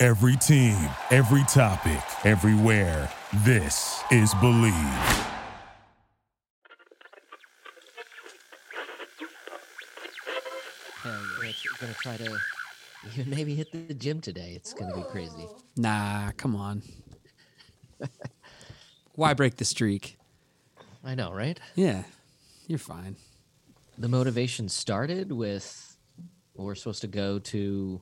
Every team, every topic, everywhere. This is Bleav. Hey, we're gonna try to even maybe hit the gym today. It's gonna be crazy. Nah, come on. Why break the streak? I know, right? Yeah, you're fine. The motivation started with well, we're supposed to go to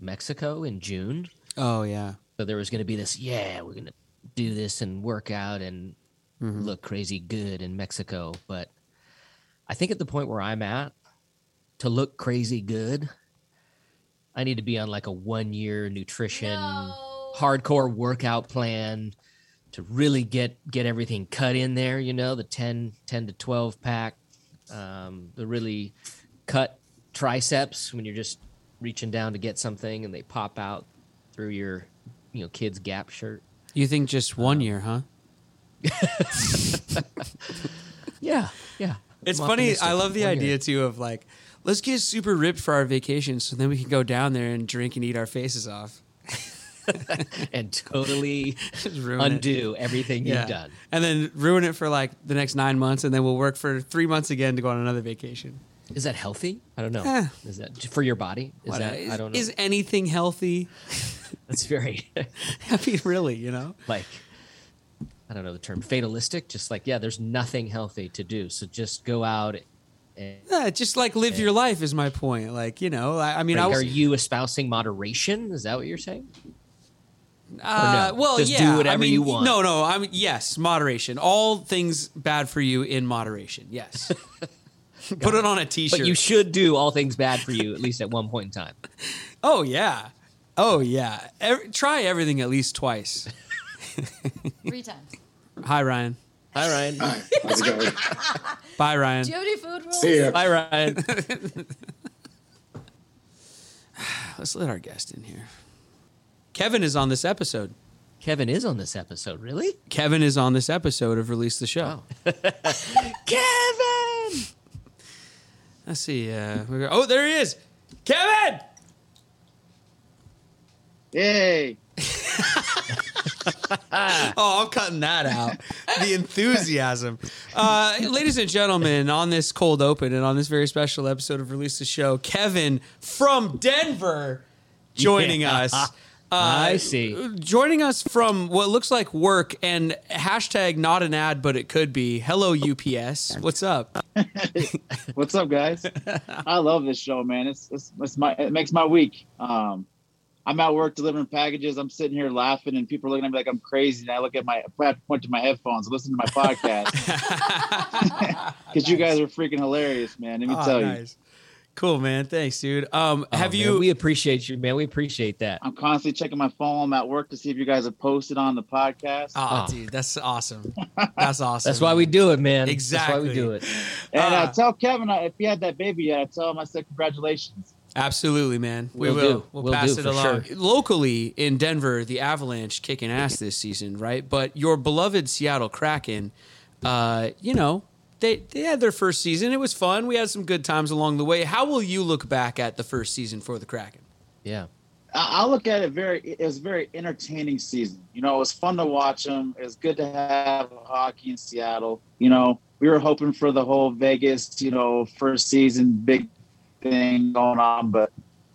Mexico in June. Oh yeah. So there was gonna be this, yeah, we're gonna do this and work out and look crazy good in Mexico. But I think at the point where I'm at, to look crazy good, I need to be on like a one year nutrition hardcore workout plan to really get get everything cut in there, you know, the 10 10 to 12 pack, um, the really cut triceps when you're just reaching down to get something and they pop out through your you know kid's gap shirt. You think just one uh, year, huh? Yeah, yeah. It's I'm funny. I love the One idea year. too of like, let's get super ripped for our vacation, so then we can go down there and drink and eat our faces off. and totally Just ruin it. undo everything Yeah. you've done. and then ruin it for like the next nine months, and then we'll work for three months again to go on another vacation. Is that healthy? I don't know. Eh. Is that for your body? Is What- that is- I don't know. Is anything healthy? That's very I mean, really, you know? like I don't know the term fatalistic. Just like yeah, there's nothing healthy to do. So just go out. And, Yeah, just like live your life is my point. Like, you know, I, I mean, I was, are you espousing moderation? Is that what you're saying? Uh, no? well, Just do whatever I mean, you want. No, no. I mean, yes, moderation. All things bad for you in moderation. Yes. Put it on a T-shirt. But you should do all things bad for you at least at one point in time. oh yeah. Oh yeah. Every, try everything at least twice. Three times. Hi Ryan. Hi Ryan. How's it going? Bye Ryan. Do you have any food rules? See ya. Hi Ryan. Let's let our guest in here. Kevin is on this episode. Kevin is on this episode. Really? Kevin is on this episode of Release the Show. Oh. Kevin. Let's see. Uh, oh, there he is. Kevin. Yay! Oh, I'm cutting that out. the enthusiasm. Uh, ladies and gentlemen, on this cold open and on this very special episode of Release the Show, Kevin from Denver joining Yeah. us. Uh, I see. Joining us from what looks like work and hashtag not an ad, but it could be. Hello, UPS. What's up? What's up, guys? I love this show, man. It's it's, it's my it makes my week. Um, I'm at work delivering packages. I'm sitting here laughing, and people are looking at me like I'm crazy. And I look at my I point to my headphones, listen to my podcast because you guys are freaking hilarious, man. Let me Oh, tell you. Nice. Cool, man. Thanks, dude. Um, have Oh, you? man, we appreciate you, man. We appreciate that. I'm constantly checking my phone. I'm at work to see if you guys have posted on the podcast. oh, Oh. dude, that's awesome. That's awesome. That's why we do it, man. Exactly. That's why we do it. and uh, uh, tell Kevin uh, if he had that baby yet, I tell him I said congratulations. Absolutely, man. We Will will. We'll Will pass do, it along. sure. Locally in Denver, the Avalanche kicking ass this season, right? But your beloved Seattle Kraken, uh, you know, they they had their first season. It was fun. We had some good times along the way. How will you look back at the first season for the Kraken? Yeah. I I look at it very. It was a very entertaining season. You know, it was fun to watch them. It was good to have hockey in Seattle. You know, we were hoping for the whole Vegas, you know, first season big thing going on, but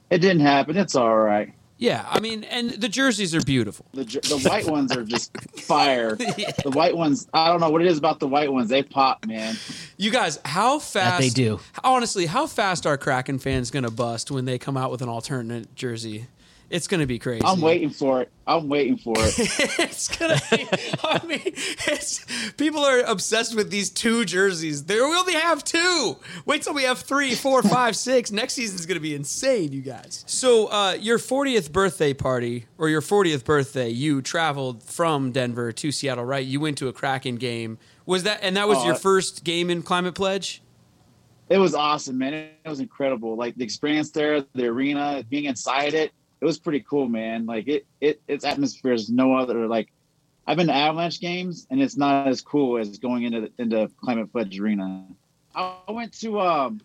it didn't happen. It's all right. Yeah, I mean, and the jerseys are beautiful. The the white ones are just fire. The white ones, I don't know what it is about the white ones. They pop, man. You guys, how fast they do. Honestly, how fast are Kraken fans going to bust when they come out with an alternate jersey? It's gonna be crazy. I'm waiting for it. I'm waiting for it. it's gonna be. I mean, it's people are obsessed with these two jerseys. There we only have two. Wait till we have three, four, five, six. Next season's gonna be insane, you guys. So, uh, your 40th birthday party or your 40th birthday, you traveled from Denver to Seattle, right? You went to a Kraken game. Was that and that was Oh, your first game in Climate Pledge? it was awesome, man. It was incredible. Like the experience there, the arena, being inside it, it was pretty cool, man. Like it, it its atmosphere is no other. Like I've been to Avalanche games, and it's not as cool as going into into Climate Pledge Arena. I went to um,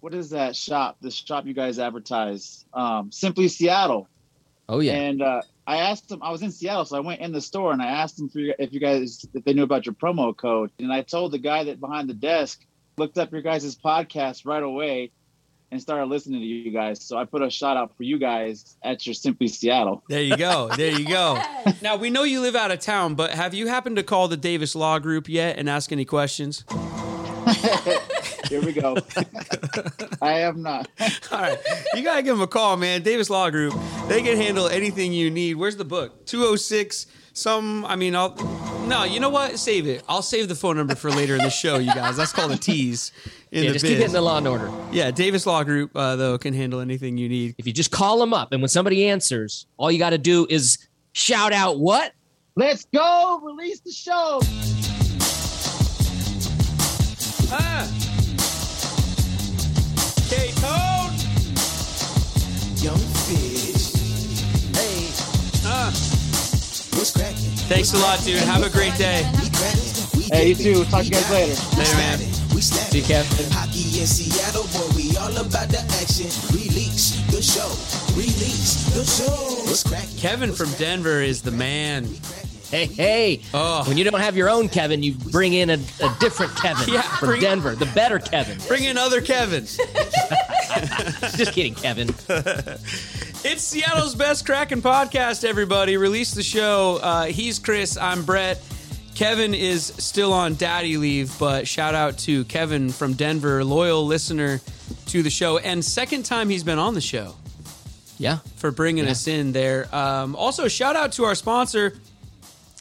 what is that shop? The shop you guys advertise, um, Simply Seattle. Oh yeah. And uh, I asked them. I was in Seattle, so I went in the store and I asked them for you, if you guys if they knew about your promo code. And I told the guy that behind the desk looked up your guys' podcast right away and started listening to you guys. So I put a shout out for you guys at your Simply Seattle. There you go. There you go. now we know you live out of town, but have you happened to call the Davis Law Group yet and ask any questions? Here we go. I have not. All right. You got to give them a call, man. Davis Law Group. They can handle anything you need. Where's the book? 206 some I mean I'll No, you know what? Save it. I'll save the phone number for later in the show, you guys. That's called a tease in yeah, the just biz. keep hitting the law and order. yeah, Davis Law Group uh, though can handle anything you need. If you just call them up and when somebody answers, all you got to do is shout out what? Let's go. Release the show. Ah. Thanks a lot, dude. Have a great day. We cracking. We Hey, you too. Talk to you guys later. Later, man. We snap see it. Kevin. Hockey in Seattle, boy, we all about the action. Release the show. Release the show. Kevin from Denver is the man. Hey, hey. Oh. When you don't have your own Kevin, you bring in a, a different Kevin Yeah, from bring- Denver, the better Kevin. Bring in other Kevin. Just kidding, Kevin. It's Seattle's best Kraken podcast, everybody. Release the show. Uh, he's Chris. I'm Brett. Kevin is still on daddy leave, but shout out to Kevin from Denver, loyal listener to the show, and second time he's been on the show Yeah. for bringing us in there. Um, also, shout out to our sponsor,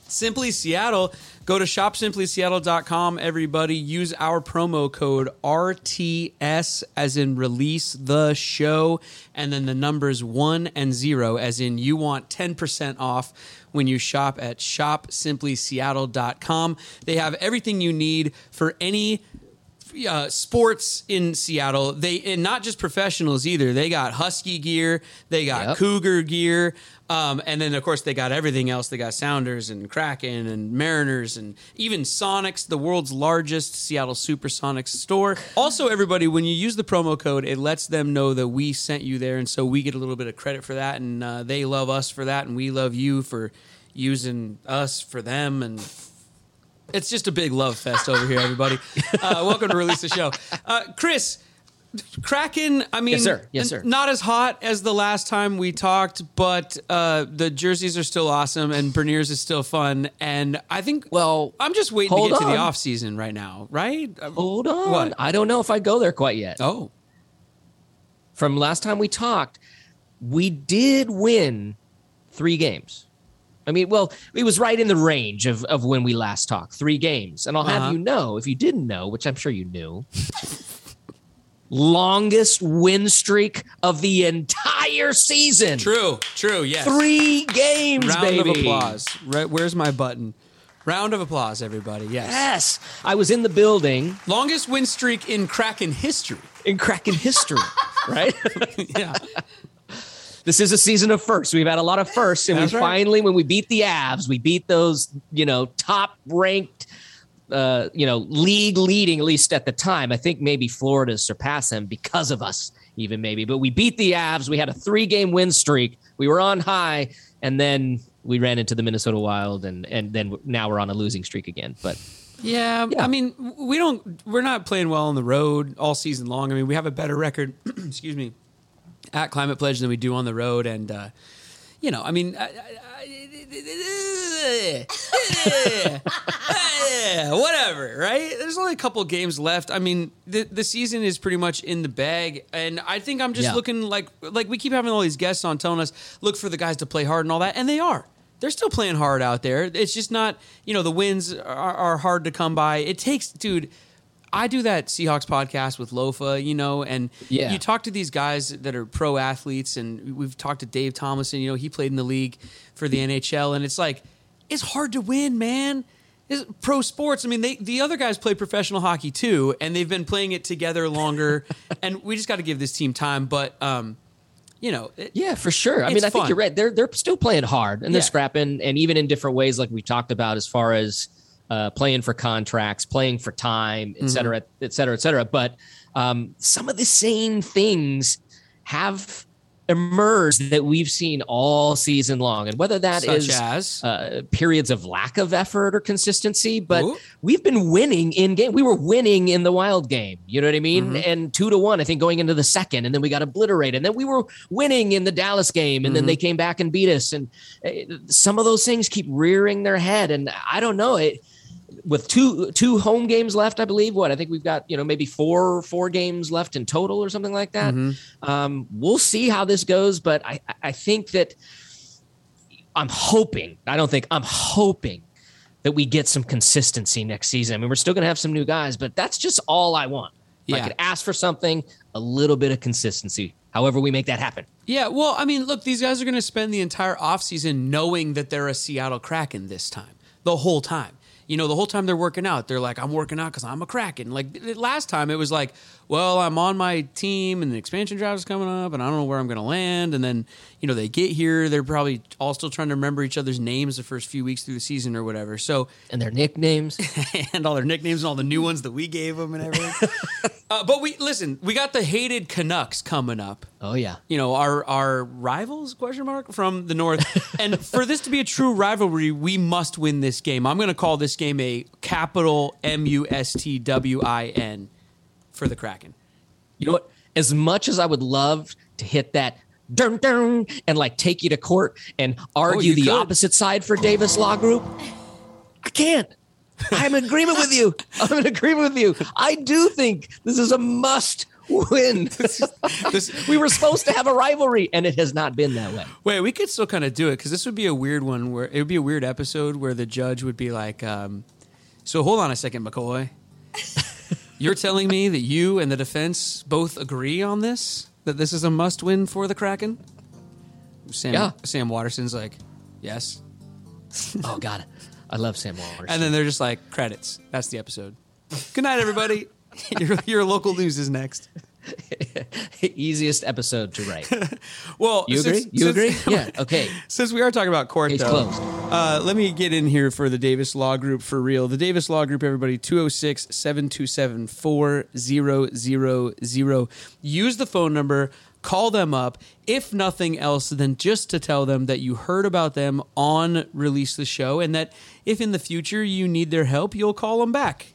Simply Seattle. Go to shopsimplyseattle.com, everybody. Use our promo code RTS as in release the show, and then the numbers one and zero as in you want 10% off when you shop at shopsimplyseattle.com. They have everything you need for any uh, sports in Seattle. They and not just professionals either. They got Husky gear, they got Yep. Cougar gear, um, and then of course they got everything else. They got Sounders and Kraken and Mariners and even Sonics, the world's largest Seattle Supersonics store. Also, everybody, when you use the promo code, it lets them know that we sent you there, and so we get a little bit of credit for that, and uh, they love us for that, and we love you for using us for them and it's just a big love fest over here, everybody. Uh, welcome to Release the Show. Uh, Chris, Kraken, I mean, Yes, sir. Yes, sir. not as hot as the last time we talked, but uh, the jerseys are still awesome and Beniers is still fun. And I think, Well, I'm just waiting to get to the on. off season right now, right? Uh, Hold on. What? I don't know if I go there quite yet. Oh, From last time we talked, we did win three games. I mean, well, it was right in the range of, of when we last talked, three games. And I'll Uh-huh. have you know, if you didn't know, which I'm sure you knew, longest win streak of the entire season. true, true, yes. Three games, Round baby. of applause. Right, where's my button? Round of applause, everybody. Yes. Yes. I was in the building Longest win streak in Kraken history. in Kraken history, right? yeah. this is a season of firsts. We've had a lot of firsts, and That's we right. finally, when we beat the Avs, we beat those, you know, top ranked, uh, you know, league leading, at least at the time. I think maybe Florida surpassed them because of us, even maybe. But we beat the Avs. We had a three game win streak. We were on high, and then we ran into the Minnesota Wild, and and then now we're on a losing streak again. But Yeah, Yeah. I mean, we don't. We're not playing well on the road all season long. I mean, we have a better record. excuse me, at Climate Pledge than we do on the road, and uh, you know, I mean, I, whatever, right? There's only a couple games left. I mean, the the season is pretty much in the bag, and I think I'm just Yeah. looking like like we keep having all these guests on telling us look for the guys to play hard and all that, and they are. They're still playing hard out there. It's just not, you know, the wins are, are hard to come by. It takes, dude. I do that Seahawks podcast with Lofa, you know, and Yeah. you talk to these guys that are pro athletes, and we've talked to Dave Thomason. You know, he played in the league for the NHL, and it's like it's hard to win, man. It's pro sports. I mean, they the other guys play professional hockey too, and they've been playing it together longer. and we just got to give this team time. But um, you know, it- Yeah, for sure. I mean, I think you're right. They're they're still playing hard and they're Yeah. scrapping, and even in different ways, like we talked about, as far as uh, playing for contracts, playing for time, Mm-hmm. et cetera, et cetera, et cetera. But um, some of the same things have emerged that we've seen all season long, and whether that Such is as? uh, periods of lack of effort or consistency, but Ooh. we've been winning in game. We were winning in the wild game. You know what I mean? Mm-hmm. And two to one, I think, going into the second, and then we got obliterated. And then we were winning in the Dallas game, and Mm-hmm. then they came back and beat us. And uh, some of those things keep rearing their head. And I don't know it. With two two home games left, I believe. What I think we've got, you know, maybe four four games left in total or something like that. Mm-hmm. Um, we'll see how this goes, but I I think that I'm hoping. I don't think I'm hoping that we get some consistency next season. I mean, we're still going to have some new guys, but that's just all I want. Yeah. I could ask for something, a little bit of consistency. However, we make that happen. Yeah, well, I mean, look, these guys are going to spend the entire offseason knowing that they're a Seattle Kraken this time, the whole time. You know, the whole time they're working out, they're like, I'm working out because I'm a Kraken. Like last time, it was like, well, I'm on my team and the expansion draft is coming up and I don't know where I'm going to land. And then, you know, they get here, they're probably all still trying to remember each other's names the first few weeks through the season or whatever. So, And their nicknames. and all their nicknames and all the new ones that we gave them and everything. uh, but we, listen, we got the hated Canucks coming up oh yeah. you know our our rivals question mark from the north and for this to be a true rivalry we must win this game i'm going to call this game a capital m-u-s-t-w-i-n for the kraken You know what? As much as I would love to hit that dun dun and like take you to court and argue oh, you the could. opposite side for Davis Law Group, I can't. I'm in agreement with you. I'm in agreement with you. I do think this is a must win. this, we were supposed to have a rivalry, and it has not been that way. wait we could still kind of do it because this would be a weird one where it would be a weird episode where the judge would be like um, so hold on a second mccoy you're telling me that you and the defense both agree on this that this is a must win for the kraken sam Yeah. sam waterston's like yes Oh God, I love Sam Waters. And then they're just like credits. That's the episode. Good night, everybody. your, your local news is next. easiest episode to write. Well, You agree? since- You agree? Yeah. Okay. Since we are talking about court, though, closed. Uh, let me get in here for the Davis Law Group for real. The Davis Law Group, everybody, 206 727 4000. Use the phone number, call them up. If nothing else, then just to tell them that you heard about them on Release the Show and that if in the future you need their help, you'll call them back.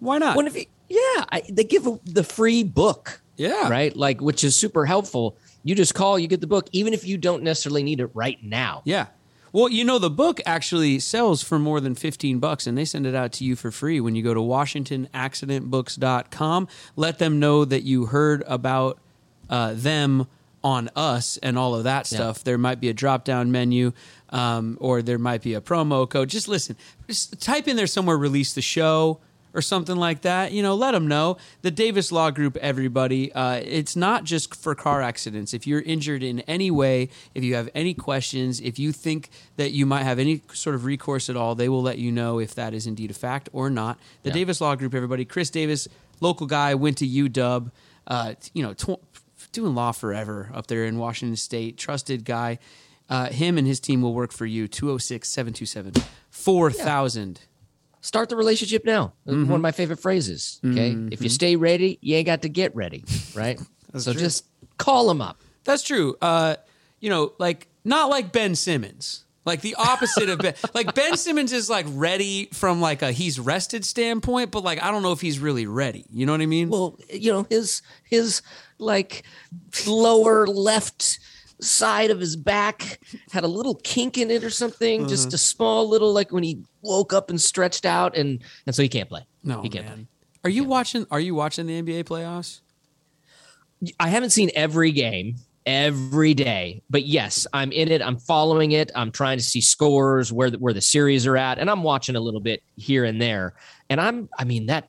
Why not? What if you, yeah, I, they give a, the free book. Yeah. Right. Like, which is super helpful. You just call, you get the book, even if you don't necessarily need it right now. Yeah. Well, you know, the book actually sells for more than 15 bucks and they send it out to you for free when you go to washingtonaccidentbooks.com. Let them know that you heard about uh, them on us and all of that stuff. There might be a drop down menu um, or there might be a promo code. Just listen, just type in there somewhere, release the show or something like that, you know, let them know. The Davis Law Group, everybody, uh, it's not just for car accidents. If you're injured in any way, if you have any questions, if you think that you might have any sort of recourse at all, they will let you know if that is indeed a fact or not. The Davis Law Group, everybody, Chris Davis, local guy, went to UW, uh, you know, tw- doing law forever up there in Washington State, trusted guy. Uh, him and his team will work for you. 206 727 4000. Start the relationship now. Mm-hmm. One of my favorite phrases. Okay. If you stay ready, you ain't got to get ready. Right. so just call them up. That's true. Uh, you know, like not like Ben Simmons. Like the opposite of Ben. Like Ben Simmons is like ready from like a he's rested standpoint, but like I don't know if he's really ready. You know what I mean? Well, you know, his his like lower left side of his back had a little kink in it or something, Uh-huh. just a small little like when he woke up and stretched out, and and so he can't play. No, he can't man. play. Are you watching? Are you watching the NBA playoffs? I haven't seen every game every day, but yes, I'm in it. I'm following it. I'm trying to see scores where the, where the series are at, and I'm watching a little bit here and there. And I'm, I mean that.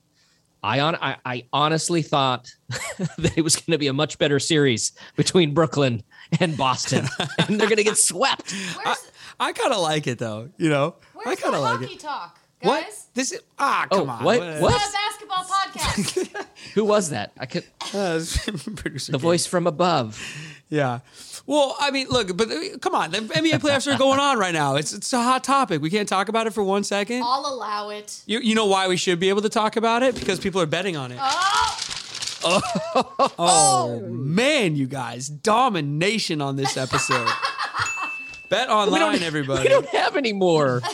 I, on, I, I honestly thought that it was going to be a much better series between Brooklyn and Boston, and they're going to get swept. Where's, I kind of like it though. You know, I where's the kind of like it. talk, What? This is ah, Oh, come on. what- Whatever. what? It's not a basketball podcast. Who was that? I could Uh, the voice from above. Yeah. Well, I mean, look, but uh, come on, the NBA playoffs are going on right now. It's it's a hot topic. We can't talk about it for one second. I'll allow it. You you know why we should be able to talk about it because people are betting on it. Oh, Oh man, you guys, domination on this episode. Bet online, everybody. We don't have any more.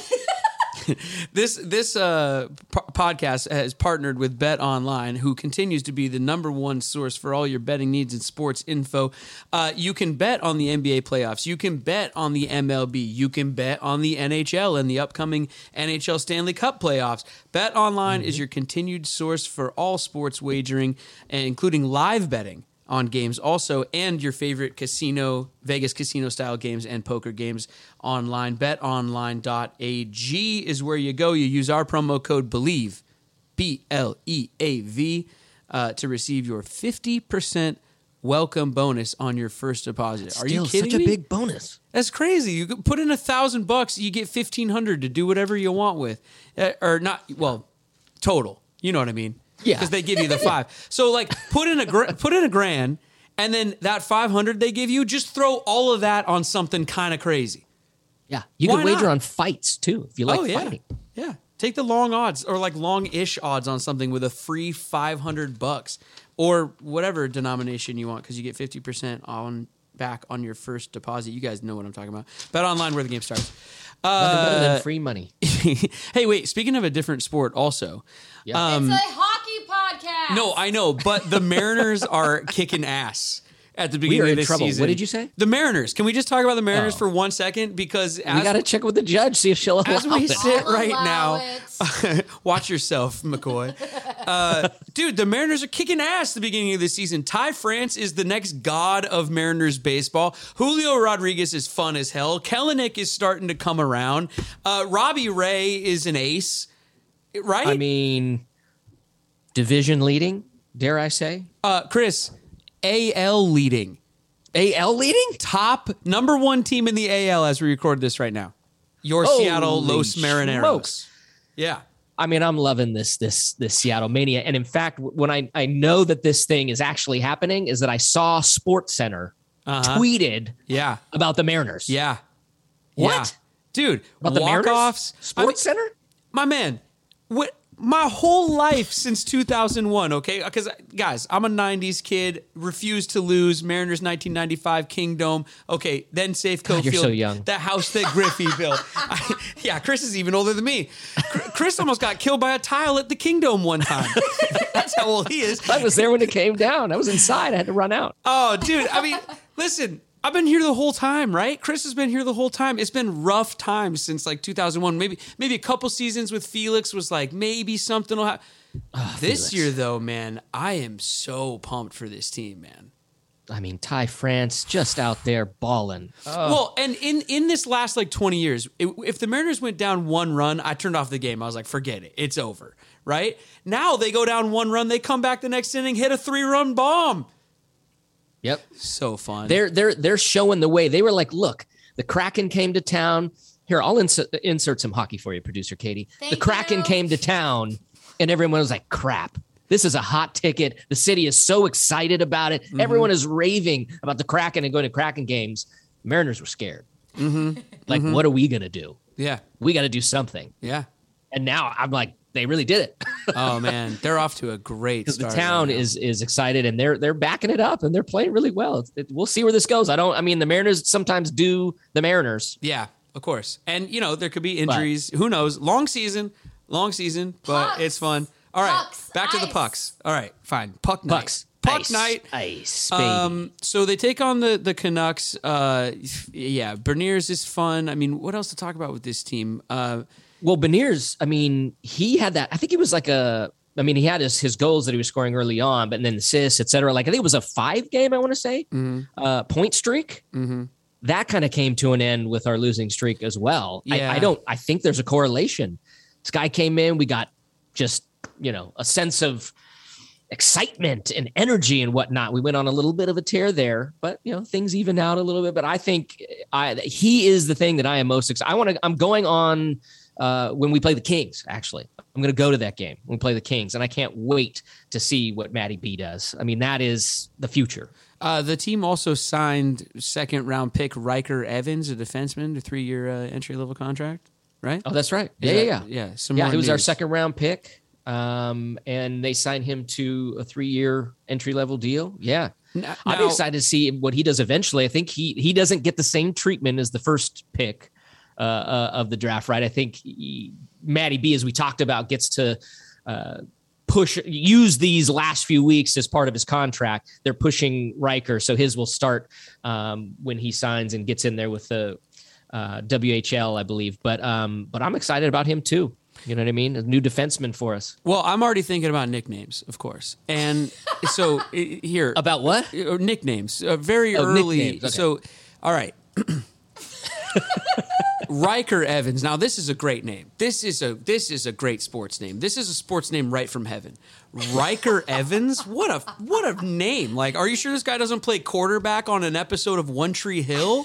This this uh, p- podcast has partnered with Bet Online, who continues to be the number one source for all your betting needs and sports info. Uh, you can bet on the NBA playoffs. You can bet on the MLB. You can bet on the NHL and the upcoming NHL Stanley Cup playoffs. Bet Online is your continued source for all sports wagering, including live betting on games also and your favorite casino vegas casino style games and poker games online betonline.ag is where you go you use our promo code Bleav b-l-e-a-v uh, to receive your 50% welcome bonus on your first deposit are you kidding such me a big bonus. that's crazy. You put in a thousand bucks, you get fifteen hundred to do whatever you want with, Uh, or not. Well, total. You know what I mean? Yeah. Because they give you the five. So like, put in a gra- put in a grand, and then that five hundred they give you, just throw all of that on something kind of crazy. Yeah, you Why can wager not? on fights too if you like oh yeah, fighting. yeah. Take the long odds or like long-ish odds on something with a free five hundred bucks or whatever denomination you want because you get fifty percent on back on your first deposit. You guys know what I'm talking about. Bet online where the game starts. Nothing better Uh, than free money. hey, wait. Speaking of a different sport, also. Yeah. it's a hockey podcast. Um, No, I know, but the Mariners are kicking ass at the beginning are of in this trouble. What did you say? The Mariners. Can we just talk about the Mariners Oh. for one second? Because we got to check with the judge see if she'll allow as we it. sit I'll right now, watch yourself, McCoy. Uh, dude, the Mariners are kicking ass at the beginning of the season. Ty France is the next god of Mariners baseball. Julio Rodriguez is fun as hell. Kelenic is starting to come around. Uh, Robbie Ray is an ace, right? I mean, division leading. Dare I say uh, Chris, AL leading. AL leading? top number one team in the AL as we record this right now. Your Holy Seattle Los Marineros. smokes. Yeah. I mean, I'm loving this this this Seattle mania. And in fact, when I I know that this thing is actually happening, is that I saw Sports Center Uh-huh. tweeted Yeah. about the Mariners. Yeah. What? Yeah. Dude, about the Mariners? walk-offs. I Sports mean, Center. my man, what my whole life since 2001, okay? Because guys, I'm a 90s kid, refused to lose. Mariners 1995 Kingdome. Okay, then Safeco God, you're so young. The house that Griffey built. I- yeah, Chris is even older than me. Chris almost got killed by a tile at the Kingdome one time. That's how old he is. I was there when it came down. I was inside. I had to run out. Oh, dude. I mean, listen, I've been here the whole time, right? Chris has been here the whole time. It's been rough times since like 2001. Maybe maybe a couple seasons with Felix was like maybe something will happen. Ah, this Felix. year though, man, I am so pumped for this team, man. I mean, Ty France just out there balling. Oh. Well, and in in this last like 20 years, if the Mariners went down one run, I turned off the game. I was like, forget it. It's over. Right? Now they go down one run, they come back the next inning, hit a three-run bomb. Yep. So fun. They're they're they're showing the way. They were like, look, the Kraken came to town. Here, I'll insert, insert some hockey for you, producer Katie. the Kraken you. came to town, and everyone was like, crap. This is a hot ticket. The city is so excited about it. Mm-hmm. Everyone is raving about the Kraken and going to Kraken games. Mariners were scared. Mm-hmm. Like, what are we gonna do? yeah. We got to do something. Yeah. And now I'm like, they really did it. Oh man, they're off to a great because the town right is is excited and they're they're backing it up and they're playing really well. It- we'll see where this goes. I don't. I mean, the Mariners sometimes do the Mariners. Yeah, of course. And you know, there could be injuries. Who knows? Long season, long season, but Pucks. it's fun. All right, Pucks. back to the pucks. All right, fine. Puck night. Pucks. puck Ice, night. Ice, baby. Um, so they take on the the Canucks. Uh, yeah, Beniers is fun. I mean, what else to talk about with this team? Uh, Well, Beniers, I mean, he had that. I think he was like a. I mean, he had his his goals that he was scoring early on, but then assists, et cetera. Like I think it was a five game. I want to say uh, point streak. mhm. That kind of came to an end with our losing streak as well. Yeah. I, I don't. I think there's a correlation. This guy came in. We got just you know a sense of excitement and energy and whatnot. We went on a little bit of a tear there, but you know things even out a little bit. But I think I he is the thing that I am most excited. I want to. I'm going on uh, when we play the Kings. Actually, I'm going to go to that game when we play the Kings, and I can't wait to see what Matty B does. I mean, that is the future. uh, the team also signed second round pick Ryker Evans, a defenseman, a three year uh, entry level contract. Right? Oh, that's right. Yeah, yeah, yeah. yeah. Some Yeah, he was our second round pick. Um, and they signed him to a three year entry level deal. Yeah. Now- I'm excited to see what he does eventually. I think he he doesn't get the same treatment as the first pick uh, uh, of the draft, right? I think he, Matty B, as we talked about, gets to uh, push use these last few weeks as part of his contract. They're pushing Ryker, so his will start um, when he signs and gets in there with the uh, WHL, I believe. But um, but I'm excited about him too. You know what I mean? A new defenseman for us. Well, I'm already thinking about nicknames, of course. And so here About what? uh, nicknames, uh, very Oh, early. nicknames, okay. So, all right. Ryker Evans. Now, this is a great name. This is a this is a great sports name. This is a sports name right from heaven. Ryker Evans. What a what a name! Like, are you sure this guy doesn't play quarterback on an episode of One Tree Hill?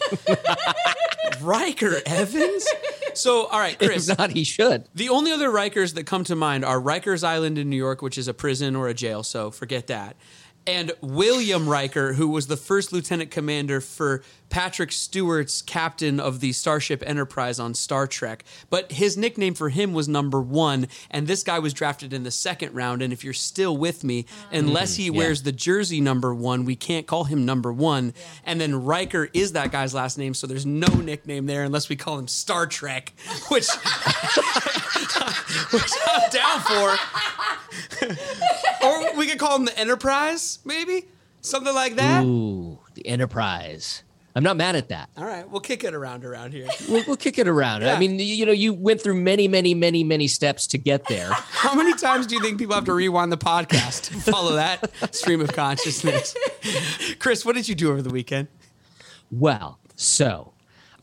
Ryker Evans. So, all right, Chris. If not, he should. The only other Rikers that come to mind are Rikers Island in New York, which is a prison or a jail, so forget that. And William Riker, who was the first lieutenant commander for Patrick Stewart's captain of the Starship Enterprise on Star Trek. But his nickname for him was number one, and this guy was drafted in the second round. And if you're still with me, ah. unless he mm-hmm. wears the jersey number one, we can't call him number one. And then Riker is that guy's last name, so there's no nickname there unless we call him Star Trek, which which I'm down for. could call him the Enterprise, maybe something like that. Ooh, the Enterprise. I'm not mad at that. All right, we'll kick it around around here. We'll, we'll kick it around. Yeah. I mean, you know, you went through many, many, many, many steps to get there. How many times do you think people have to rewind the podcast to follow that stream of consciousness? Chris, what did you do over the weekend? Well, so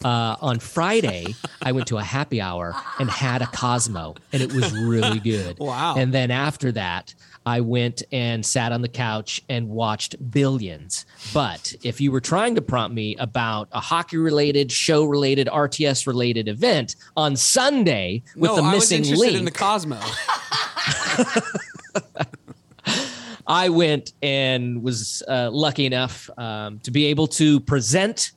uh, on Friday, I went to a happy hour and had a Cosmo, and it was really good. Wow. And then after that, I went and sat on the couch and watched Billions. But if you were trying to prompt me about a hockey related, show related, RTS related event on Sunday with no, the I was missing link, in the Cosmo. I went and was uh, lucky enough um, to be able to present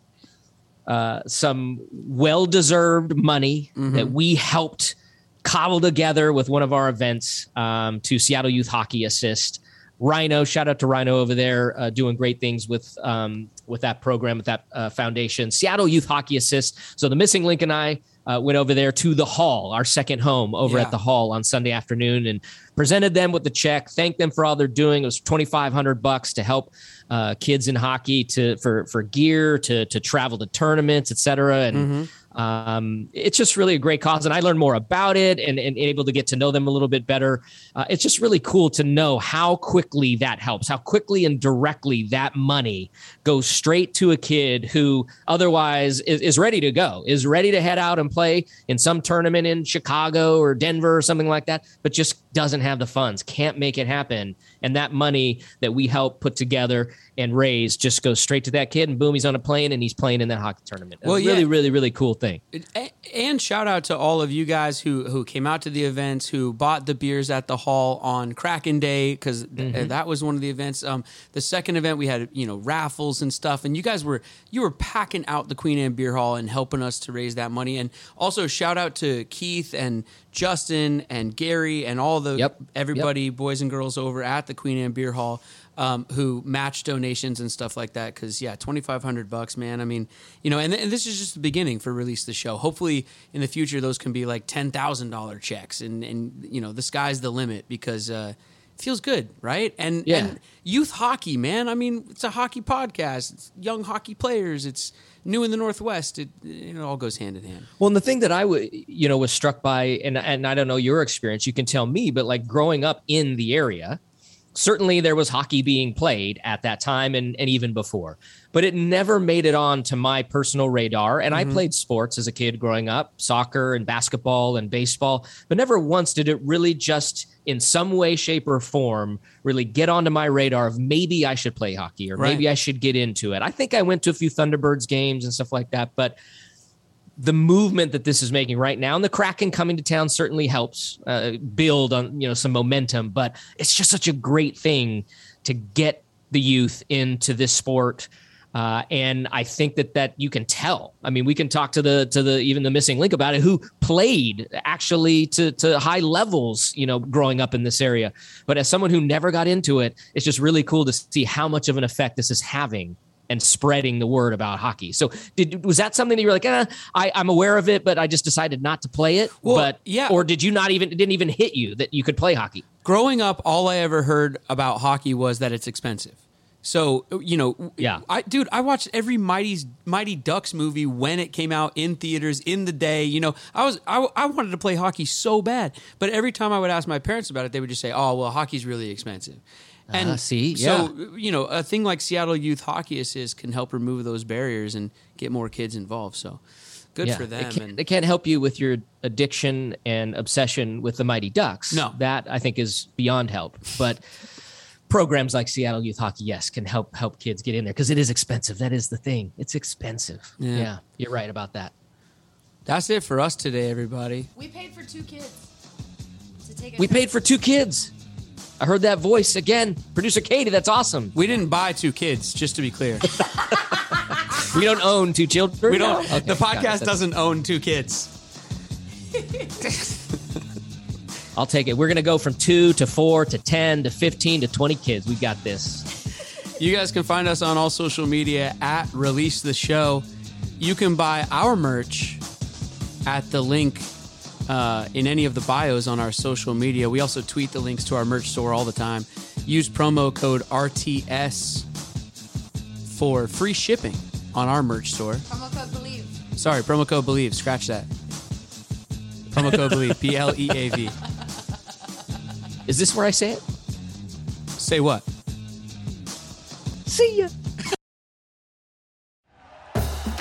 uh, some well deserved money that we helped cobble together with one of our events um, to Seattle Youth Hockey Assist. Rhino, shout out to Rhino over there, uh, doing great things with um, with that program, with that uh, foundation. Seattle Youth Hockey Assist. So the missing link and I uh, went over there to the Hall, our second home, over Yeah. at the Hall on Sunday afternoon, and presented them with the check. Thanked them for all they're doing. It was twenty five hundred bucks to help uh, kids in hockey to for for gear to to travel to tournaments, et cetera, and. Um, it's just really a great cause, and I learned more about it and, and able to get to know them a little bit better. Uh, it's just really cool to know how quickly that helps, how quickly and directly that money goes straight to a kid who otherwise is, is ready to go, is ready to head out and play in some tournament in Chicago or Denver or something like that, but just doesn't have the funds, can't make it happen. And that money that we help put together and raise just goes straight to that kid, and boom, he's on a plane and he's playing in that hockey tournament. Well, yeah. really, really, really cool thing. And shout out to all of you guys who who came out to the events, who bought the beers at the hall on Kraken Day because that was one of the events. Um, the second event we had you know raffles and stuff, and you guys were you were packing out the Queen Anne Beer Hall and helping us to raise that money. And also shout out to Keith and Justin and Gary and all the Yep. everybody boys and girls over at the Queen Anne Beer Hall um, who match donations and stuff like that. Because yeah, twenty five hundred bucks, man. I mean, you know, and, and this is just the beginning for release the show. Hopefully, in the future, those can be like ten thousand dollar checks, and and you know, the sky's the limit because. Uh, feels good, right? And Yeah. and youth hockey, man. I mean, it's a hockey podcast. It's young hockey players. It's new in the Northwest. It it all goes hand in hand. Well, and the thing that I would, you know, was struck by, and and I don't know your experience, you can tell me, but like growing up in the area, certainly there was hockey being played at that time and and even before, but it never made it on to my personal radar. And I mm-hmm. played sports as a kid growing up, soccer and basketball and baseball, but never once did it really just in some way, shape, or form really get onto my radar of maybe I should play hockey or Right. maybe I should get into it. I think I went to a few Thunderbirds games and stuff like that, but the movement that this is making right now and the kraken coming to town certainly helps uh, build on you know some momentum but it's just such a great thing to get the youth into this sport uh, and I think that that you can tell. I mean, we can talk to the to the even the missing link about it, who played actually to to high levels, you know, growing up in this area. But as someone who never got into it, it's just really cool to see how much of an effect this is having and spreading the word about hockey. So, did was that something that you were like, eh, I, I'm aware of it, but I just decided not to play it? Well, but yeah. or did you not even it didn't even hit you that you could play hockey? Growing up, all I ever heard about hockey was that it's expensive. So you know, Yeah. I dude, I watched every Mighty's Mighty Ducks movie when it came out in theaters in the day. You know, I was I, I wanted to play hockey so bad, but every time I would ask my parents about it, they would just say, "Oh, well, hockey's really expensive." And Ah, see? so you know, a thing like Seattle Youth Hockey Assist can help remove those barriers and get more kids involved. So good Yeah, for them. It can't, and it can't help you with your addiction and obsession with the Mighty Ducks. No. that I think is beyond help. But programs like Seattle Youth Hockey, yes, can help help kids get in there because it is expensive. That is the thing. It's expensive. Yeah. yeah, you're right about that. that's it for us today, everybody. We paid for two kids to take a We trip. paid for two kids. I heard that voice again. Producer Katie, that's awesome. We didn't buy two kids, just to be clear. We don't own two children. We don't. Okay, the podcast doesn't own two kids. I'll take it. We're gonna go from two to four to ten to fifteen to twenty kids. We got this. You guys can find us on all social media at Release the Show. You can buy our merch at the link uh, in any of the bios on our social media. We also tweet the links to our merch store all the time. Use promo code RTS for free shipping on our merch store. Promo code Bleav. Sorry, promo code Bleav. Scratch that. Promo code Bleav. B L E A V. Is this where I say it? Say what? See ya.